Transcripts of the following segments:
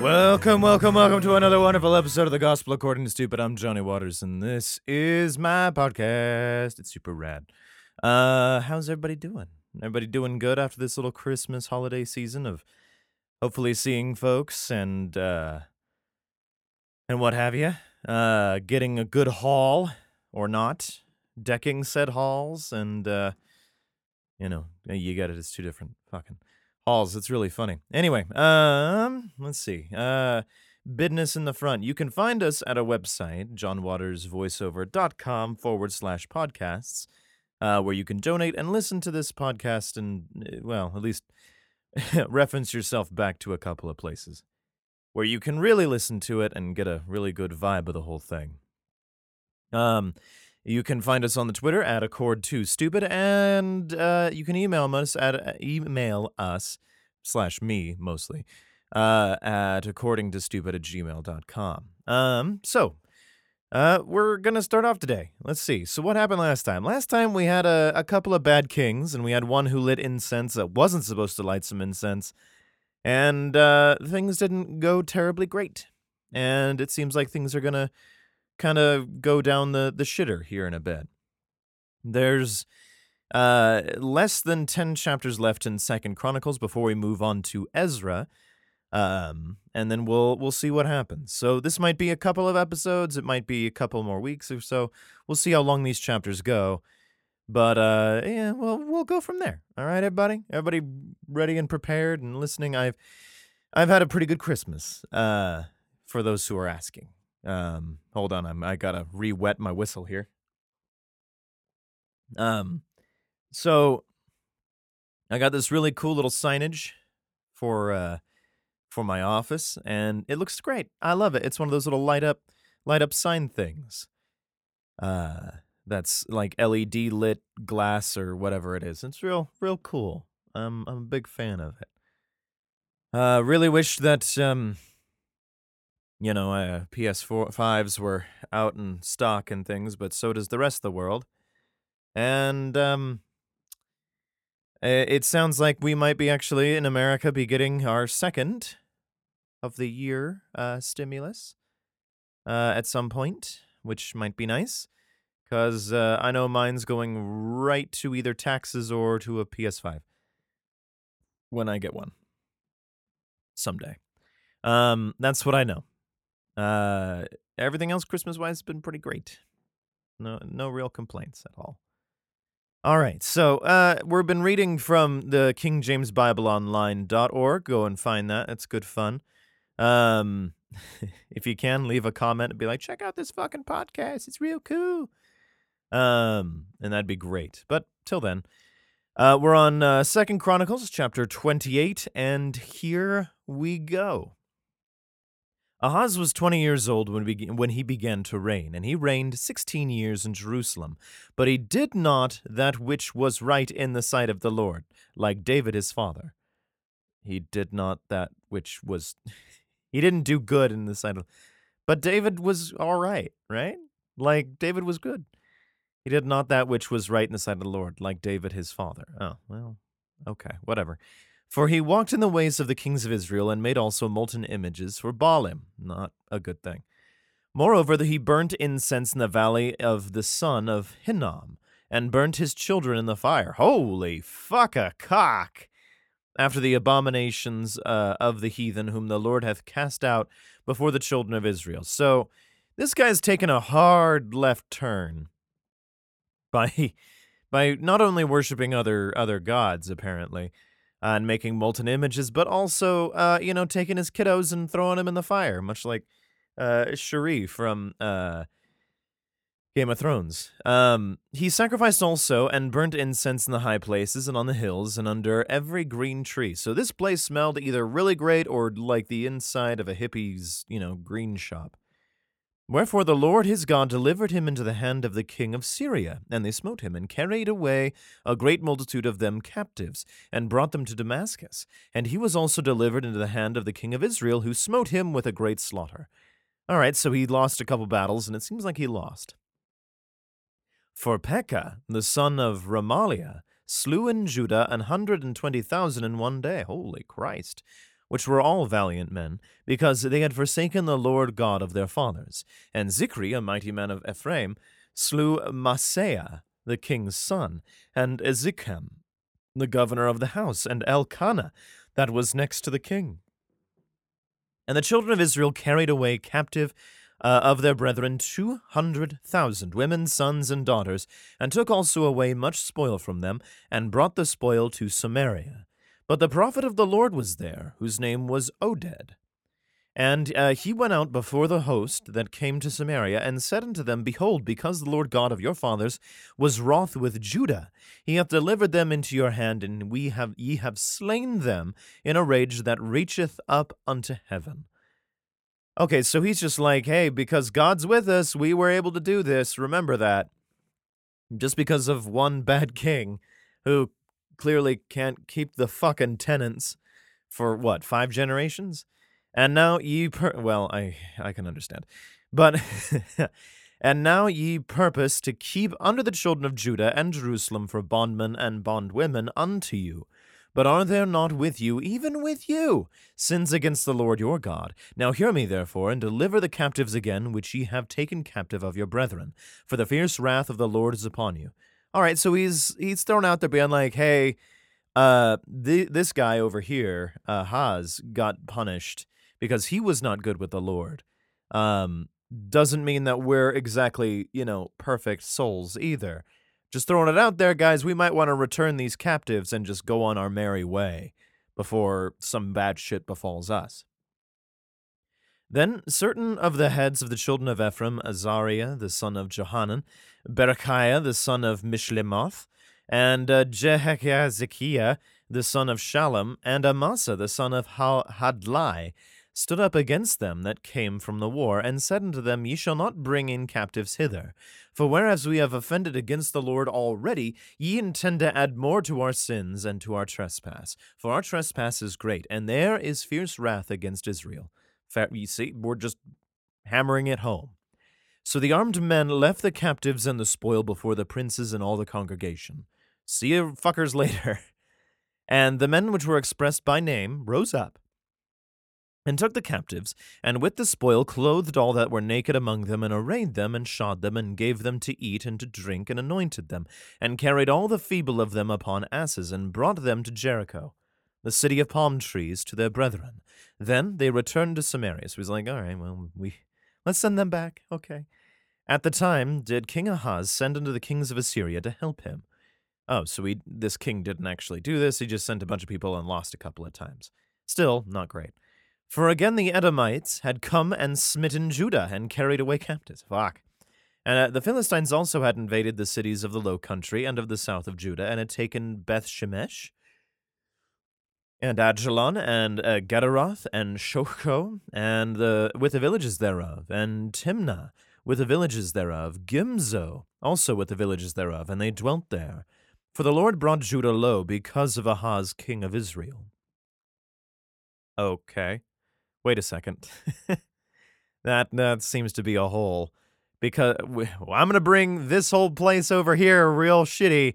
Welcome, welcome, welcome to another wonderful episode of the Gospel According to Stupid. I'm Johnny Waters, and this is my podcast. It's super rad. Uh, how's everybody doing? Everybody doing good after this little Christmas holiday season of hopefully seeing folks and uh and what have you? Uh, getting a good haul or not, decking said halls, and uh, you know, you get it. It's two different fucking It's really funny. Anyway, um, let's see. Uh, business in the front. You can find us at our website, johnwatersvoiceover.com forward slash podcasts, uh, where you can donate and listen to this podcast and, uh, well, at least reference yourself back to a couple of places where you can really listen to it and get a really good vibe of the whole thing. Um, you can find us on the Twitter at Accord2Stupid, and uh, you can email us at uh, email us slash me mostly uh, at according to stupid at gmail.com. Um, so uh, we're gonna start off today. Let's see. So what happened last time? Last time we had a, a couple of bad kings, and we had one who lit incense that wasn't supposed to light some incense, and uh, things didn't go terribly great. And it seems like things are gonna kind of go down the the shitter here in a bit. There's uh less than 10 chapters left in Second Chronicles before we move on to Ezra. Um and then we'll we'll see what happens. So this might be a couple of episodes, it might be a couple more weeks or so. We'll see how long these chapters go. But uh yeah, well we'll go from there. All right, everybody? Everybody ready and prepared and listening? I've I've had a pretty good Christmas. Uh for those who are asking. Um, hold on, I'm I gotta re-wet my whistle here. Um, so I got this really cool little signage for uh for my office, and it looks great. I love it. It's one of those little light up light up sign things. Uh, that's like LED lit glass or whatever it is. It's real real cool. I'm I'm a big fan of it. Uh, really wish that um you know, uh, PS4 fives were out in stock and things, but so does the rest of the world. And um, it sounds like we might be actually in America be getting our second of the year uh, stimulus uh, at some point, which might be nice. Because uh, I know mine's going right to either taxes or to a PS5 when I get one someday. Um, that's what I know. Uh, everything else Christmas wise has been pretty great. No, no real complaints at all. All right, so uh, we've been reading from the King James Bible Online.org. Go and find that; it's good fun. Um, if you can, leave a comment and be like, "Check out this fucking podcast; it's real cool." Um, and that'd be great. But till then, uh, we're on uh, Second Chronicles chapter twenty-eight, and here we go. Ahaz was 20 years old when, be- when he began to reign, and he reigned 16 years in Jerusalem. But he did not that which was right in the sight of the Lord, like David his father. He did not that which was. he didn't do good in the sight of. But David was all right, right? Like David was good. He did not that which was right in the sight of the Lord, like David his father. Oh, well, okay, whatever. For he walked in the ways of the kings of Israel and made also molten images for Baalim. Not a good thing. Moreover, he burnt incense in the valley of the son of Hinnom, and burnt his children in the fire. Holy fuck a cock! After the abominations uh, of the heathen, whom the Lord hath cast out before the children of Israel. So, this guy's taken a hard left turn by by not only worshiping other other gods, apparently, and making molten images, but also, uh, you know, taking his kiddos and throwing them in the fire, much like uh, Sheree from uh, Game of Thrones. Um, he sacrificed also and burnt incense in the high places and on the hills and under every green tree. So this place smelled either really great or like the inside of a hippie's, you know, green shop. Wherefore the Lord his God delivered him into the hand of the king of Syria, and they smote him, and carried away a great multitude of them captives, and brought them to Damascus. And he was also delivered into the hand of the king of Israel, who smote him with a great slaughter. All right, so he lost a couple battles, and it seems like he lost. For Pekah, the son of Remaliah, slew in Judah an hundred and twenty thousand in one day. Holy Christ. Which were all valiant men, because they had forsaken the Lord God of their fathers. And Zichri, a mighty man of Ephraim, slew Maaseiah, the king's son, and Azikam, the governor of the house, and Elkanah, that was next to the king. And the children of Israel carried away captive uh, of their brethren two hundred thousand women, sons, and daughters, and took also away much spoil from them, and brought the spoil to Samaria. But the prophet of the Lord was there, whose name was Oded. And uh, he went out before the host that came to Samaria, and said unto them, Behold, because the Lord God of your fathers was wroth with Judah, he hath delivered them into your hand, and we have ye have slain them in a rage that reacheth up unto heaven. Okay, so he's just like, hey, because God's with us, we were able to do this. Remember that. Just because of one bad king who clearly can't keep the fucking tenants for what, five generations? And now ye per well, I I can understand. But and now ye purpose to keep under the children of Judah and Jerusalem for bondmen and bondwomen unto you. But are there not with you, even with you, sins against the Lord your God? Now hear me, therefore, and deliver the captives again, which ye have taken captive of your brethren, for the fierce wrath of the Lord is upon you. All right, so he's he's thrown out there being like, hey, uh, th- this guy over here, uh, Haz, got punished because he was not good with the Lord. Um, doesn't mean that we're exactly, you know, perfect souls either. Just throwing it out there, guys, we might want to return these captives and just go on our merry way before some bad shit befalls us. Then certain of the heads of the children of Ephraim, Azariah the son of Johanan, Berechiah the son of Mishlemoth, and uh, the son of Shallum, and Amasa the son of Hadlai, stood up against them that came from the war, and said unto them, Ye shall not bring in captives hither. For whereas we have offended against the Lord already, ye intend to add more to our sins and to our trespass. For our trespass is great, and there is fierce wrath against Israel. You see, we're just hammering it home. So the armed men left the captives and the spoil before the princes and all the congregation. See you fuckers later. And the men which were expressed by name rose up and took the captives, and with the spoil clothed all that were naked among them, and arrayed them, and shod them, and gave them to eat and to drink, and anointed them, and carried all the feeble of them upon asses, and brought them to Jericho, the city of palm trees, to their brethren. Then they returned to Samaria. So he's like, all right, well, we let's send them back. Okay. At the time did King Ahaz send unto the kings of Assyria to help him. Oh, so he, this king didn't actually do this. He just sent a bunch of people and lost a couple of times. Still, not great. For again the Edomites had come and smitten Judah and carried away captives. Fuck. And uh, the Philistines also had invaded the cities of the low country and of the south of Judah, and had taken Beth Shemesh, and Ajalon, and uh, Gederoth, and Shocho, and the with the villages thereof, and Timnah, with the villages thereof, Gimzo, also with the villages thereof, and they dwelt there. For the Lord brought Judah low because of Ahaz king of Israel. Okay wait a second. that that seems to be a hole because well, I'm gonna bring this whole place over here real shitty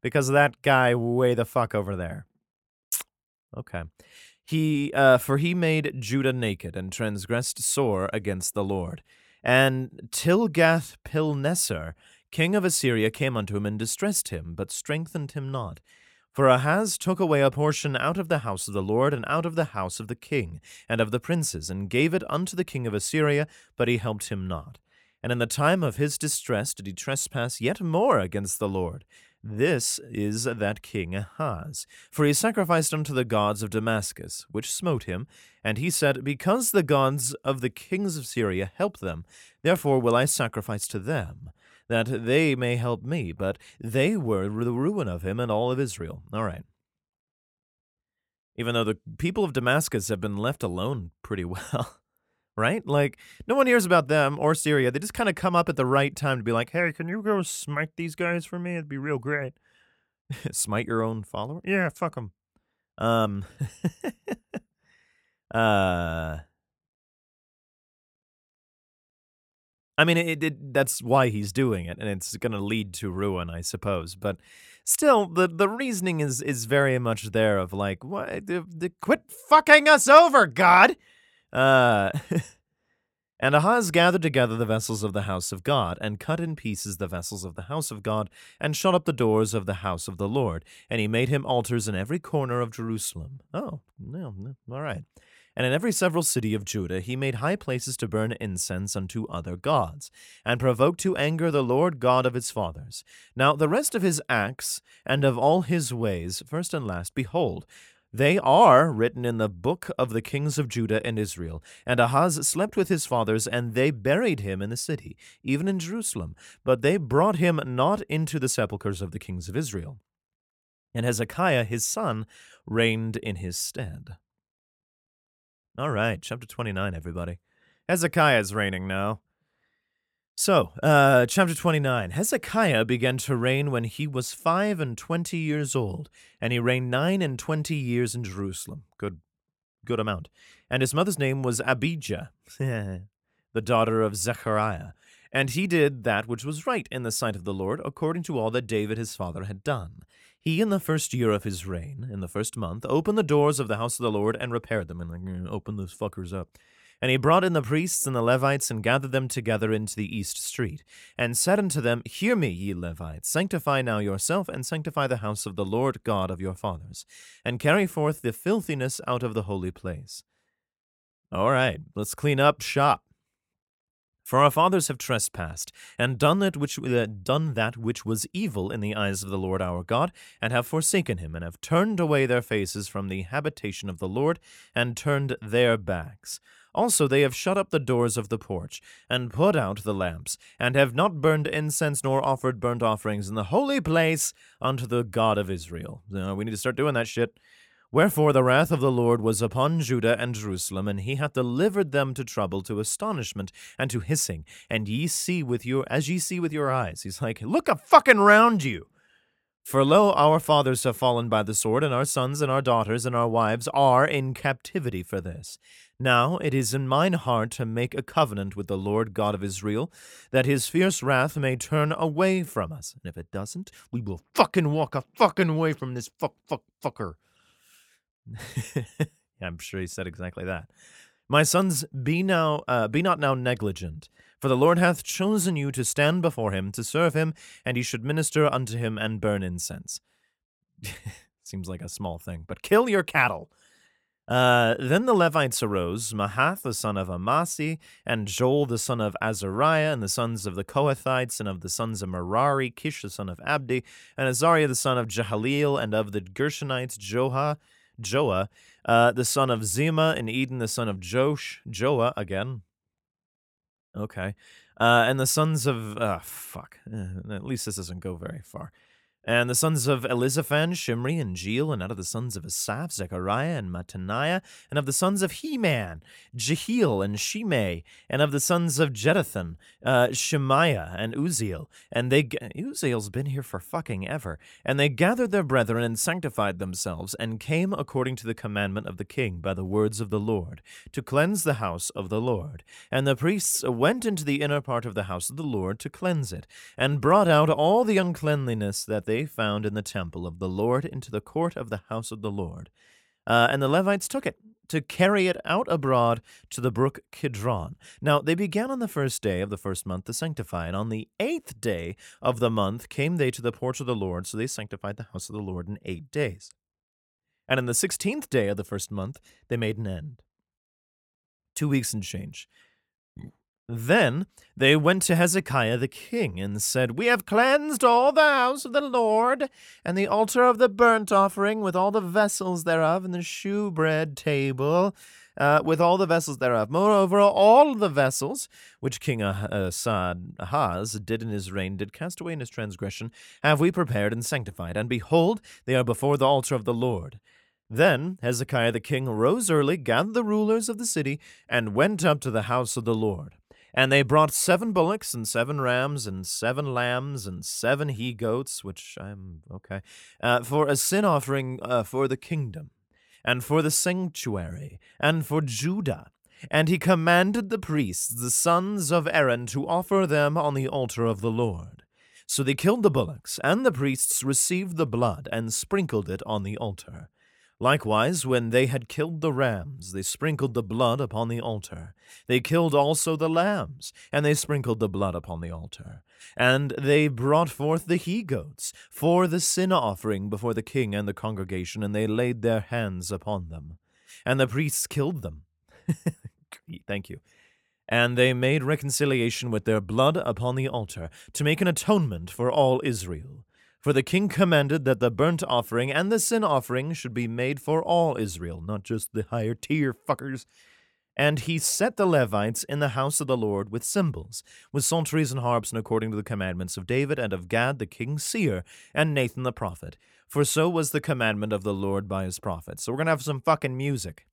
because of that guy way the fuck over there. Okay. He uh, for he made Judah naked and transgressed sore against the Lord. And Tilgath Pilneser, king of Assyria, came unto him and distressed him, but strengthened him not. For Ahaz took away a portion out of the house of the Lord and out of the house of the king and of the princes, and gave it unto the king of Assyria, but he helped him not. And in the time of his distress did he trespass yet more against the Lord. This is that king Ahaz. For he sacrificed unto the gods of Damascus, which smote him. And he said, Because the gods of the kings of Syria help them, therefore will I sacrifice to them that they may help me, but they were the ruin of him and all of Israel. All right. Even though the people of Damascus have been left alone pretty well, right? Like, no one hears about them or Syria. They just kind of come up at the right time to be like, hey, can you go smite these guys for me? It'd be real great. smite your own follower? Yeah, fuck them. Um, uh, I mean, it, it, that's why he's doing it, and it's going to lead to ruin, I suppose. But still, the the reasoning is is very much there of like, what? The, the, quit fucking us over, God. Uh, and Ahaz gathered together the vessels of the house of God, and cut in pieces the vessels of the house of God, and shut up the doors of the house of the Lord. And he made him altars in every corner of Jerusalem. Oh, no, no all right. And in every several city of Judah he made high places to burn incense unto other gods, and provoked to anger the Lord God of his fathers. Now the rest of his acts and of all his ways, first and last, behold, they are written in the book of the kings of Judah and Israel. And Ahaz slept with his fathers, and they buried him in the city, even in Jerusalem. But they brought him not into the sepulchres of the kings of Israel. And Hezekiah his son reigned in his stead. All right, chapter 29, everybody. Hezekiah is reigning now. So, uh, chapter 29. Hezekiah began to reign when he was five and twenty years old, and he reigned nine and twenty years in Jerusalem. Good, good amount. And his mother's name was Abijah, the daughter of Zechariah. And he did that which was right in the sight of the Lord, according to all that David his father had done. He, in the first year of his reign, in the first month, opened the doors of the house of the Lord and repaired them, and like, open those fuckers up. And he brought in the priests and the Levites and gathered them together into the east street, and said unto them, Hear me, ye Levites, sanctify now yourself, and sanctify the house of the Lord God of your fathers, and carry forth the filthiness out of the holy place. All right, let's clean up shop. For our fathers have trespassed, and done that which uh, done that which was evil in the eyes of the Lord our God, and have forsaken him, and have turned away their faces from the habitation of the Lord, and turned their backs. Also they have shut up the doors of the porch, and put out the lamps, and have not burned incense nor offered burnt offerings in the holy place unto the God of Israel. We need to start doing that shit. Wherefore the wrath of the Lord was upon Judah and Jerusalem, and he hath delivered them to trouble, to astonishment, and to hissing. And ye see with your as ye see with your eyes. He's like, look a fucking round you. For lo, our fathers have fallen by the sword, and our sons and our daughters and our wives are in captivity for this. Now it is in mine heart to make a covenant with the Lord God of Israel, that his fierce wrath may turn away from us. And if it doesn't, we will fucking walk a fucking way from this fuck fuck fucker. I'm sure he said exactly that. My sons, be now uh, be not now negligent, for the Lord hath chosen you to stand before him to serve him, and ye should minister unto him and burn incense. Seems like a small thing, but kill your cattle. Uh, then the Levites arose, Mahath the son of Amasi, and Joel the son of Azariah, and the sons of the Kohathites, and of the sons of Merari, Kish the son of Abdi, and Azariah the son of Jehaleel, and of the Gershonites, Joha, Joah, uh, the son of Zimmah, and Eden, the son of Josh, Joah again. Okay. Uh, and the sons of, uh, fuck, uh, at least this doesn't go very far. And the sons of Elizaphan, Shimri, and Jeel, and out of the sons of Asaph, Zechariah, and Mattaniah, and of the sons of Heman, Jehiel, and Shimei, and of the sons of Jeduthun, uh, Shemaiah, and Uzziel. And they, Uzziel's been here for fucking ever. And they gathered their brethren and sanctified themselves, and came according to the commandment of the king by the words of the Lord, to cleanse the house of the Lord. And the priests went into the inner part of the house of the Lord to cleanse it, and brought out all the uncleanliness that they they found in the temple of the Lord into the court of the house of the Lord. Uh, and the Levites took it to carry it out abroad to the brook Kidron. Now they began on the first day of the first month to sanctify, and on the eighth day of the month came they to the porch of the Lord, so they sanctified the house of the Lord in eight days. And in the sixteenth day of the first month they made an end. Two weeks and change. Then they went to Hezekiah the king and said, We have cleansed all the house of the Lord, and the altar of the burnt offering, with all the vessels thereof, and the shewbread table, uh, with all the vessels thereof. Moreover, all the vessels which King Assad Ahaz did in his reign did cast away in his transgression, have we prepared and sanctified. And behold, they are before the altar of the Lord. Then Hezekiah the king rose early, gathered the rulers of the city, and went up to the house of the Lord. And they brought seven bullocks and seven rams and seven lambs and seven he goats, which I'm okay, uh, for a sin offering uh, for the kingdom, and for the sanctuary, and for Judah. And he commanded the priests, the sons of Aaron, to offer them on the altar of the Lord. So they killed the bullocks, and the priests received the blood and sprinkled it on the altar. Likewise, when they had killed the rams, they sprinkled the blood upon the altar. They killed also the lambs, and they sprinkled the blood upon the altar. And they brought forth the he goats for the sin offering before the king and the congregation, and they laid their hands upon them. And the priests killed them. Thank you. And they made reconciliation with their blood upon the altar, to make an atonement for all Israel. For the king commanded that the burnt offering and the sin offering should be made for all Israel, not just the higher tier fuckers. And he set the Levites in the house of the Lord with cymbals, with psalteries and harps, and according to the commandments of David and of Gad the king's seer, and Nathan the prophet. For so was the commandment of the Lord by his prophets. So we're going to have some fucking music.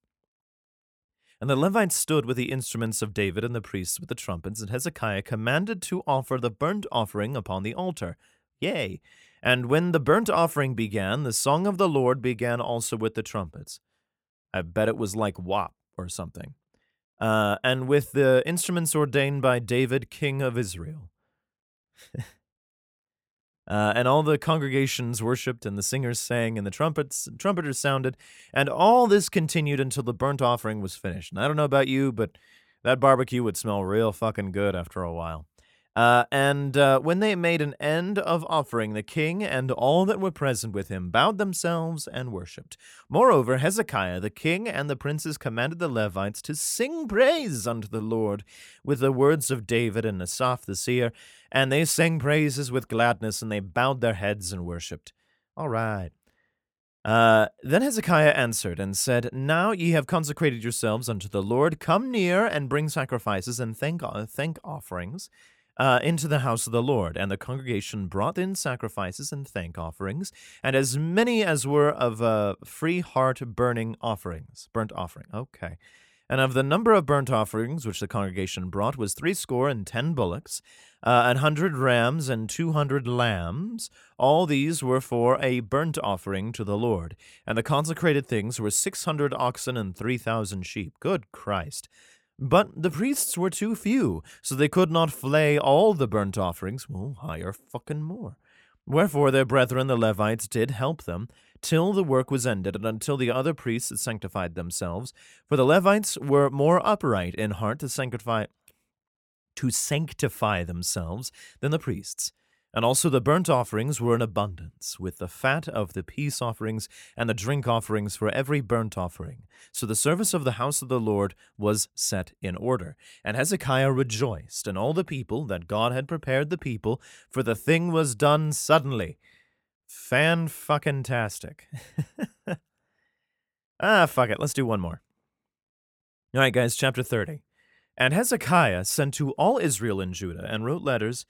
And the Levites stood with the instruments of David and the priests with the trumpets, and Hezekiah commanded to offer the burnt offering upon the altar. Yea. And when the burnt offering began, the song of the Lord began also with the trumpets. I bet it was like WAP or something. Uh, and with the instruments ordained by David, king of Israel. uh, and all the congregations worshipped, and the singers sang, and the trumpets trumpeters sounded, and all this continued until the burnt offering was finished. And I don't know about you, but that barbecue would smell real fucking good after a while. Uh, and uh, when they made an end of offering, the king and all that were present with him bowed themselves and worshipped. Moreover, Hezekiah the king and the princes commanded the Levites to sing praise unto the Lord with the words of David and Asaph the seer, and they sang praises with gladness, and they bowed their heads and worshipped. All right. Uh, then Hezekiah answered and said, Now ye have consecrated yourselves unto the Lord. Come near and bring sacrifices and thank, uh, thank offerings uh, into the house of the Lord, and the congregation brought in sacrifices and thank offerings, and as many as were of uh, free heart burning offerings, burnt offering. Okay. And of the number of burnt offerings which the congregation brought was threescore and ten bullocks, uh, an hundred rams and two hundred lambs. All these were for a burnt offering to the Lord. And the consecrated things were six hundred oxen and three thousand sheep. Good Christ! But the priests were too few, so they could not flay all the burnt offerings. Well, hire fucking more. Wherefore their brethren the Levites did help them, till the work was ended, and until the other priests had sanctified themselves. For the Levites were more upright in heart to sanctify to sanctify themselves than the priests. And also the burnt offerings were in abundance, with the fat of the peace offerings and the drink offerings for every burnt offering. So the service of the house of the Lord was set in order. And Hezekiah rejoiced, and all the people, that God had prepared the people, for the thing was done suddenly. Fan fucking tastic. ah, fuck it. Let's do one more. All right, guys, chapter 30. And Hezekiah sent to all Israel and Judah and wrote letters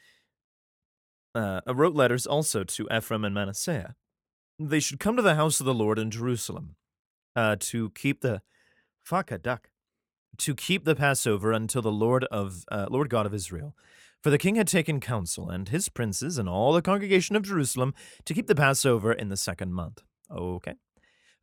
uh, wrote letters also to Ephraim and Manasseh. They should come to the house of the Lord in Jerusalem uh, to keep the fuck duck to keep the Passover until the Lord of uh, Lord God of Israel. For the king had taken counsel, and his princes and all the congregation of Jerusalem, to keep the Passover in the second month. Okay.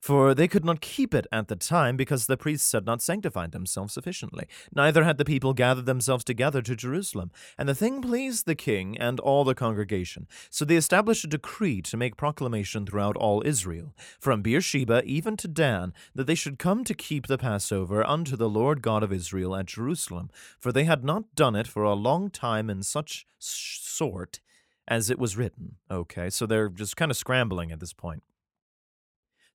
For they could not keep it at the time because the priests had not sanctified themselves sufficiently. Neither had the people gathered themselves together to Jerusalem. And the thing pleased the king and all the congregation. So they established a decree to make proclamation throughout all Israel, from Beersheba even to Dan, that they should come to keep the Passover unto the Lord God of Israel at Jerusalem. For they had not done it for a long time in such sort as it was written. Okay, so they're just kind of scrambling at this point.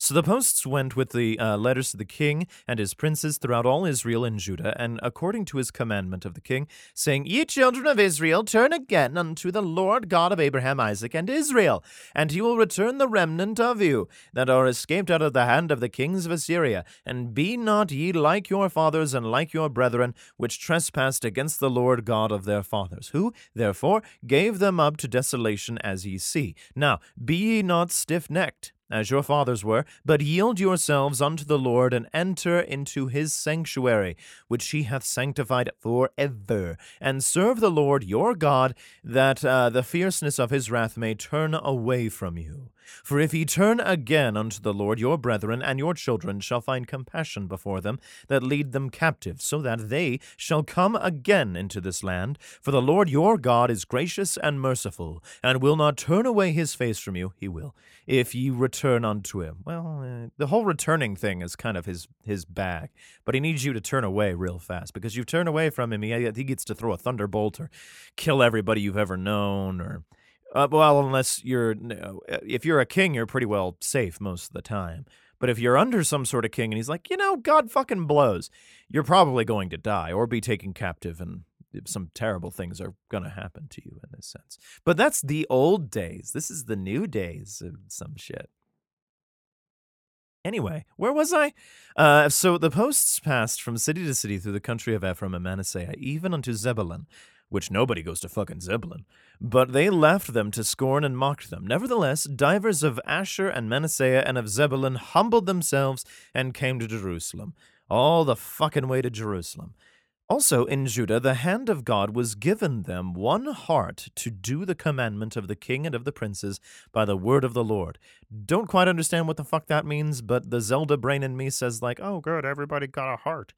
So the posts went with the uh, letters to the king and his princes throughout all Israel and Judah, and according to his commandment of the king, saying, Ye children of Israel, turn again unto the Lord God of Abraham, Isaac, and Israel, and he will return the remnant of you that are escaped out of the hand of the kings of Assyria. And be not ye like your fathers and like your brethren, which trespassed against the Lord God of their fathers, who, therefore, gave them up to desolation as ye see. Now, be ye not stiff necked as your fathers were, but yield yourselves unto the Lord, and enter into his sanctuary, which he hath sanctified for ever, and serve the Lord your God, that uh, the fierceness of his wrath may turn away from you. For if ye turn again unto the Lord, your brethren and your children shall find compassion before them that lead them captive, so that they shall come again into this land. For the Lord your God is gracious and merciful, and will not turn away his face from you. He will, if ye return unto him. Well, uh, the whole returning thing is kind of his his bag, but he needs you to turn away real fast because you turn away from him, he, he gets to throw a thunderbolt or kill everybody you've ever known or uh, well, unless you're, if you're a king, you're pretty well safe most of the time. But if you're under some sort of king and he's like, you know, God fucking blows, you're probably going to die or be taken captive, and some terrible things are going to happen to you in this sense. But that's the old days. This is the new days of some shit. Anyway, where was I? Uh, so the posts passed from city to city through the country of Ephraim and Manasseh, even unto Zebulun, which nobody goes to fucking Zebulun. But they laughed them to scorn and mocked them. Nevertheless, divers of Asher and Manasseh and of Zebulun humbled themselves and came to Jerusalem, all the fucking way to Jerusalem. Also in Judah, the hand of God was given them one heart to do the commandment of the king and of the princes by the word of the Lord. Don't quite understand what the fuck that means, but the Zelda brain in me says, like, oh, good, everybody got a heart.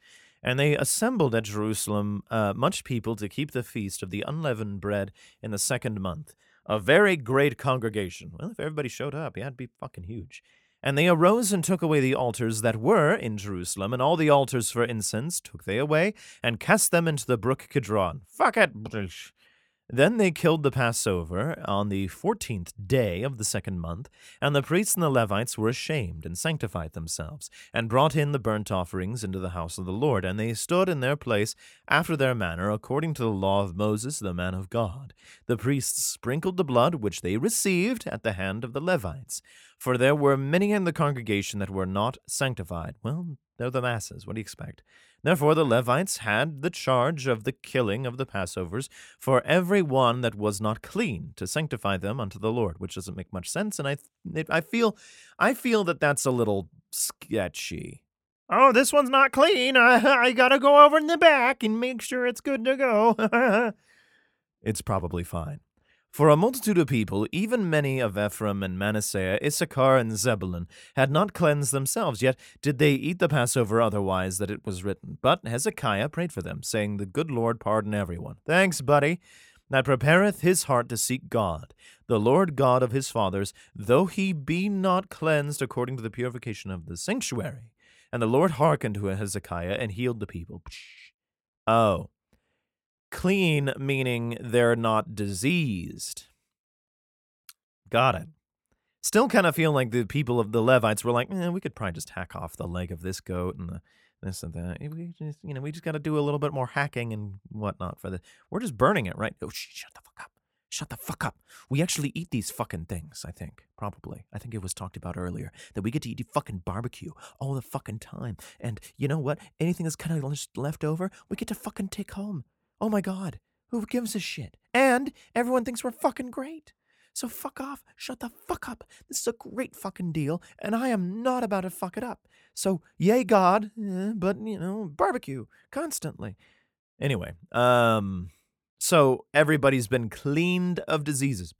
And they assembled at Jerusalem uh, much people to keep the feast of the unleavened bread in the second month. A very great congregation. Well, if everybody showed up, yeah, it'd be fucking huge. And they arose and took away the altars that were in Jerusalem, and all the altars for incense took they away, and cast them into the brook Kidron. Fuck it! Then they killed the Passover on the fourteenth day of the second month, and the priests and the Levites were ashamed and sanctified themselves, and brought in the burnt offerings into the house of the Lord, and they stood in their place after their manner, according to the law of Moses the man of God. The priests sprinkled the blood which they received at the hand of the Levites, for there were many in the congregation that were not sanctified. Well, they're the masses. What do you expect? Therefore the Levites had the charge of the killing of the Passovers for every one that was not clean to sanctify them unto the Lord, which doesn't make much sense, and I it, I feel I feel that that's a little sketchy. Oh, this one's not clean. I I gotta go over in the back and make sure it's good to go. it's probably fine. For a multitude of people, even many of Ephraim and Manasseh, Issachar and Zebulun, had not cleansed themselves, yet did they eat the Passover otherwise that it was written. But Hezekiah prayed for them, saying, The good Lord pardon everyone. Thanks, buddy. That prepareth his heart to seek God, the Lord God of his fathers, though he be not cleansed according to the purification of the sanctuary. And the Lord hearkened to Hezekiah and healed the people. Oh, Clean meaning they're not diseased. Got it. Still kind of feel like the people of the Levites were like, eh, we could probably just hack off the leg of this goat and the, this and that. We just, you know, we just got to do a little bit more hacking and whatnot for the. We're just burning it, right? Oh, sh- shut the fuck up. Shut the fuck up. We actually eat these fucking things, I think. Probably. I think it was talked about earlier that we get to eat fucking barbecue all the fucking time. And you know what? Anything that's kind of left over, we get to fucking take home. Oh my God, who gives a shit? And everyone thinks we're fucking great. So fuck off, shut the fuck up. This is a great fucking deal, and I am not about to fuck it up. So, yay God, eh, but you know, barbecue constantly. Anyway, um, so everybody's been cleaned of diseases.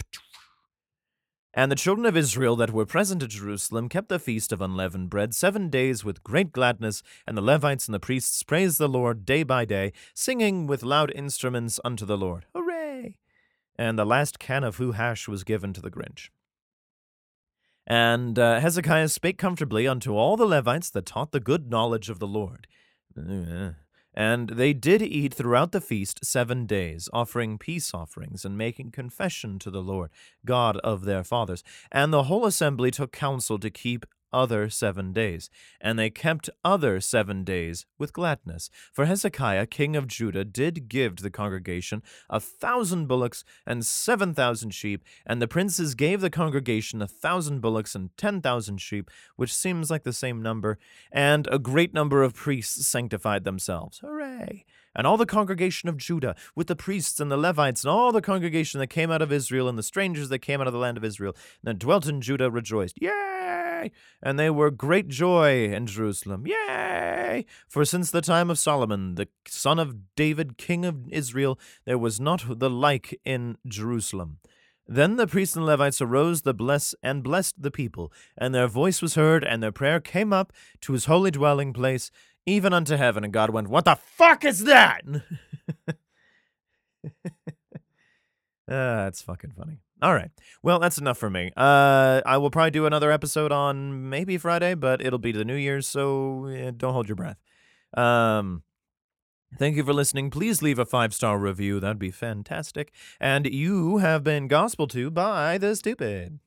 And the children of Israel that were present at Jerusalem kept the feast of unleavened bread seven days with great gladness, and the Levites and the priests praised the Lord day by day, singing with loud instruments unto the Lord. Hooray! And the last can of Who hash was given to the Grinch. And uh, Hezekiah spake comfortably unto all the Levites that taught the good knowledge of the Lord. And they did eat throughout the feast seven days, offering peace offerings and making confession to the Lord, God of their fathers. And the whole assembly took counsel to keep other seven days. And they kept other seven days with gladness. For Hezekiah, king of Judah, did give to the congregation a thousand bullocks and seven thousand sheep, and the princes gave the congregation a thousand bullocks and ten thousand sheep, which seems like the same number, and a great number of priests sanctified themselves. Hooray! And all the congregation of Judah, with the priests and the Levites, and all the congregation that came out of Israel, and the strangers that came out of the land of Israel, and that dwelt in Judah, rejoiced. Yea! And they were great joy in Jerusalem. Yea! For since the time of Solomon, the son of David, king of Israel, there was not the like in Jerusalem. Then the priests and Levites arose the bless and blessed the people, and their voice was heard, and their prayer came up to his holy dwelling place, even unto heaven. And God went, What the fuck is that? Ah, that's fucking funny. All right. Well, that's enough for me. Uh, I will probably do another episode on maybe Friday, but it'll be the New Year's, so eh, don't hold your breath. Um, thank you for listening. Please leave a five star review. That'd be fantastic. And you have been gospel to by the stupid.